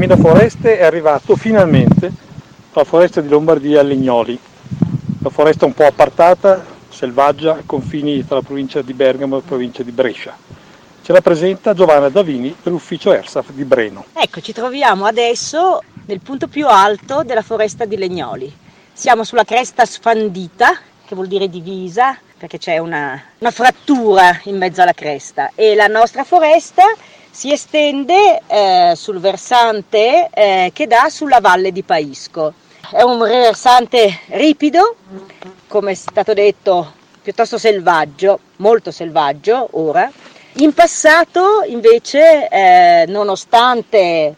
Cammino Foreste è arrivato finalmente alla foresta di Lombardia a Legnoli, una foresta un po' appartata, selvaggia, ai confini tra la provincia di Bergamo e la provincia di Brescia. Ce la presenta Giovanna Davini dell'ufficio ERSAF di Breno. Ecco, ci troviamo adesso nel punto più alto della foresta di Legnoli. Siamo sulla cresta sfandita, che vuol dire divisa, perché c'è una, una frattura in mezzo alla cresta e la nostra foresta si estende eh, sul versante eh, che dà sulla valle di Paisco. È un versante ripido, come è stato detto, piuttosto selvaggio, molto selvaggio ora. In passato invece, eh, nonostante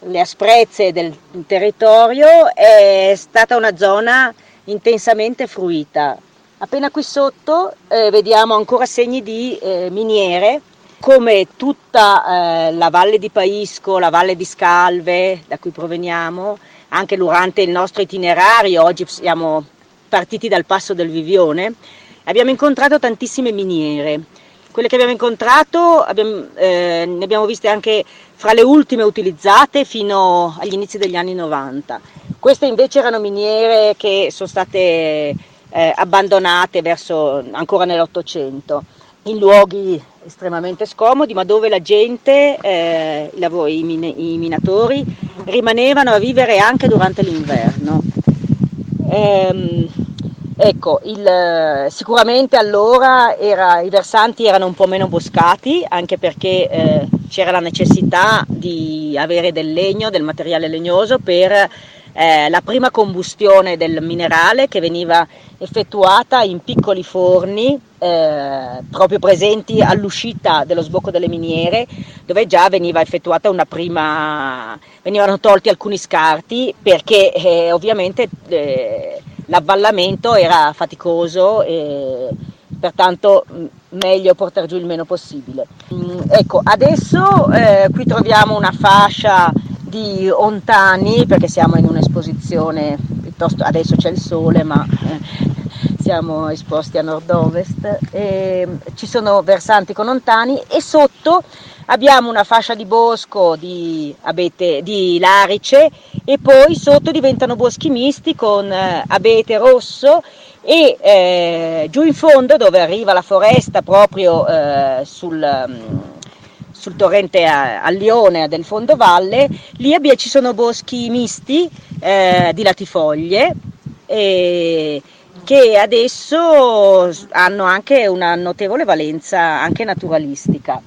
le asprezze del territorio è stata una zona intensamente fruita. Appena qui sotto eh, vediamo ancora segni di eh, miniere, come tutta eh, la valle di Paisco, la valle di Scalve, da cui proveniamo, anche durante il nostro itinerario, oggi siamo partiti dal passo del Vivione, abbiamo incontrato tantissime miniere. Quelle che abbiamo incontrato abbiamo, eh, ne abbiamo viste anche fra le ultime utilizzate fino agli inizi degli anni 90. Queste invece erano miniere che sono state eh, abbandonate verso, ancora nell'Ottocento, in luoghi estremamente scomodi, ma dove la gente, eh, i, lavori, i, min- i, minatori, rimanevano a vivere anche durante l'inverno. Ehm, ecco, il, sicuramente allora era, i versanti erano un po' meno boscati, anche perché eh, c'era la necessità di avere del legno, del materiale legnoso per eh, la prima combustione del minerale che veniva effettuata in piccoli forni eh, proprio presenti all'uscita dello sbocco delle miniere dove già veniva effettuata una prima venivano tolti alcuni scarti perché eh, ovviamente eh, l'avvallamento era faticoso e pertanto meglio portare giù il meno possibile. Mm, ecco, adesso eh, qui troviamo una fascia di ontani perché siamo in un'esposizione piuttosto adesso c'è il sole ma eh, siamo esposti a nord-ovest e ci sono versanti con ontani e sotto abbiamo una fascia di bosco di, abete, di larice e poi sotto diventano boschi misti con eh, abete rosso e eh, giù in fondo dove arriva la foresta proprio eh, sul, um, sul, torrente a, a, Lione del fondovalle, lì abbia, ci sono boschi misti eh, di latifoglie e, che adesso hanno anche una notevole valenza anche naturalistica.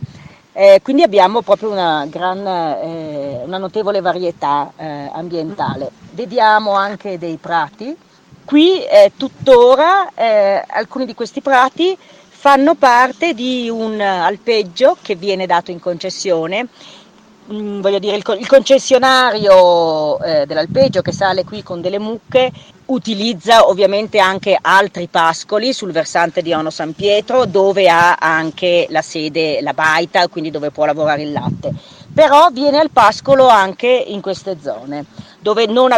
Eh, quindi abbiamo proprio una, gran, eh, una notevole varietà eh, ambientale. Vediamo anche dei prati. Qui eh, tuttora eh, alcuni di questi prati fanno parte di un alpeggio che viene dato in concessione Mm, voglio dire, il, concessionario eh, dell'alpeggio che sale qui con delle mucche utilizza ovviamente anche altri pascoli sul versante di Ono San Pietro dove ha anche la sede, la baita, quindi dove può lavorare il latte. Però viene al pascolo anche in queste zone dove non,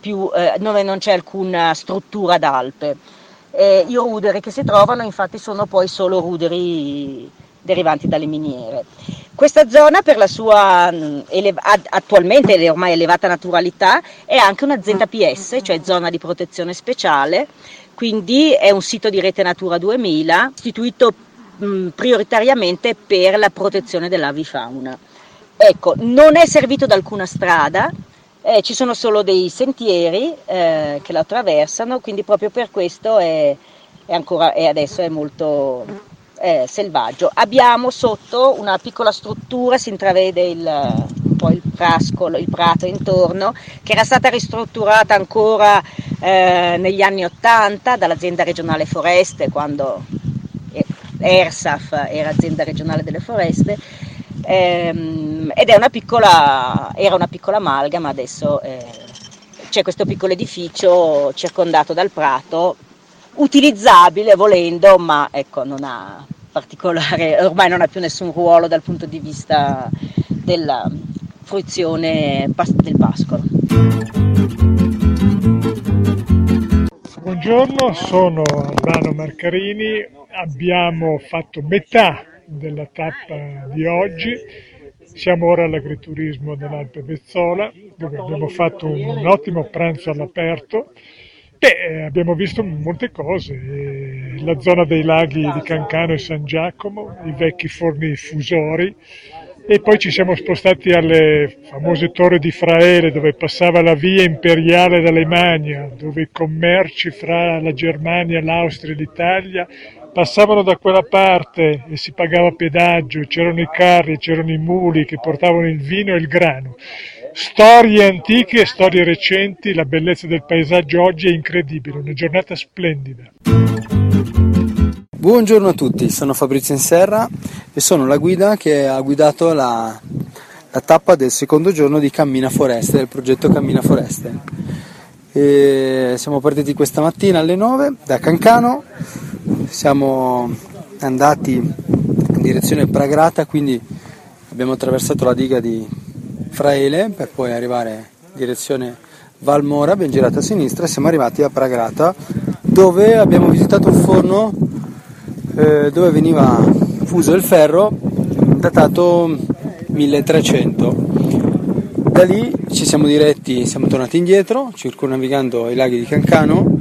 più, eh, dove non c'è alcuna struttura d'alpe. Eh, I ruderi che si trovano infatti sono poi solo ruderi derivanti dalle miniere. Questa zona per la sua mm, attualmente ormai elevata naturalità è anche un'azienda PS, cioè zona di protezione speciale, quindi è un sito di rete Natura 2000 istituito mh, mm, prioritariamente per la protezione dell'avifauna. Ecco, non è servito da alcuna strada, eh, ci sono solo dei sentieri eh, che lo attraversano, quindi proprio per questo è, è ancora, e adesso è molto eh, selvaggio. Abbiamo sotto una piccola struttura, si intravede il, il frascolo, il prato intorno, che era stata ristrutturata ancora eh, negli anni Ottanta dall'azienda regionale foreste, quando ERSAF era azienda regionale delle foreste, ehm, ed una piccola, era una piccola amalgama, adesso eh, c'è questo piccolo edificio circondato dal prato, utilizzabile volendo, ma ecco, non ha particolare, ormai non ha più nessun ruolo dal punto di vista della fruizione del pascolo. Buongiorno, sono Albano Marcarini, abbiamo fatto metà della tappa di oggi, siamo ora all'agriturismo dell'Alpe Vezzola dove abbiamo fatto un ottimo pranzo all'aperto. Beh, abbiamo visto molte cose, la zona dei laghi di Cancano e San Giacomo, i vecchi forni fusori e poi ci siamo spostati alle famose torri di Fraele dove passava la via imperiale d'Alemagna, dove i commerci fra la Germania, l'Austria e l'Italia passavano da quella parte e si pagava pedaggio, c'erano i carri, c'erano i muli che portavano il vino e il grano. Storie antiche storie recenti, la bellezza del paesaggio oggi è incredibile, una giornata splendida. Buongiorno a tutti, sono Fabrizio Inserra e sono la guida che ha guidato la, la tappa del secondo giorno di Cammina Foreste, del progetto Cammina Foreste. E siamo partiti questa mattina alle 9 da Cancano, siamo andati in direzione Pragrata, quindi abbiamo attraversato la diga di Fraele per poi arrivare in direzione Valmora, abbiamo girato a sinistra e siamo arrivati a Pragrata dove abbiamo visitato un forno eh, dove veniva fuso il ferro datato 1300. Da lì ci siamo diretti, siamo tornati indietro circonnavigando i laghi di Cancano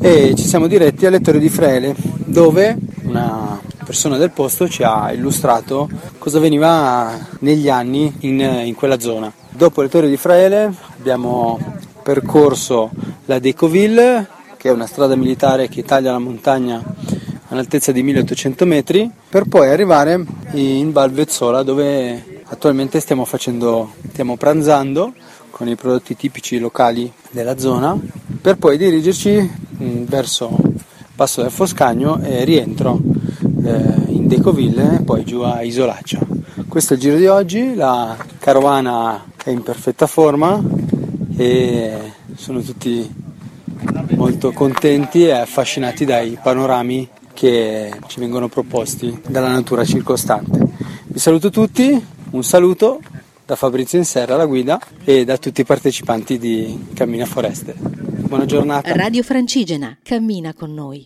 e ci siamo diretti alle torri di Fraele dove una persona del posto ci ha illustrato cosa veniva negli anni in, in quella zona. Dopo le torri di Fraele abbiamo percorso la Decoville, che è una strada militare che taglia la montagna all'altezza di 1800 metri, per poi arrivare in Val Vezzola dove attualmente stiamo, facendo, stiamo pranzando con i prodotti tipici locali della zona, per poi dirigerci mm, verso Passo del Foscagno e rientro eh, in Decoville e poi giù a Isolaccia. Questo è il giro di oggi, la carovana è in perfetta forma e sono tutti molto contenti e affascinati dai panorami che ci vengono proposti dalla natura circostante. Vi saluto tutti, un saluto da Fabrizio Inserra, la guida, e da tutti i partecipanti di Cammina Foreste. Buona giornata. Radio Francigena, cammina con noi.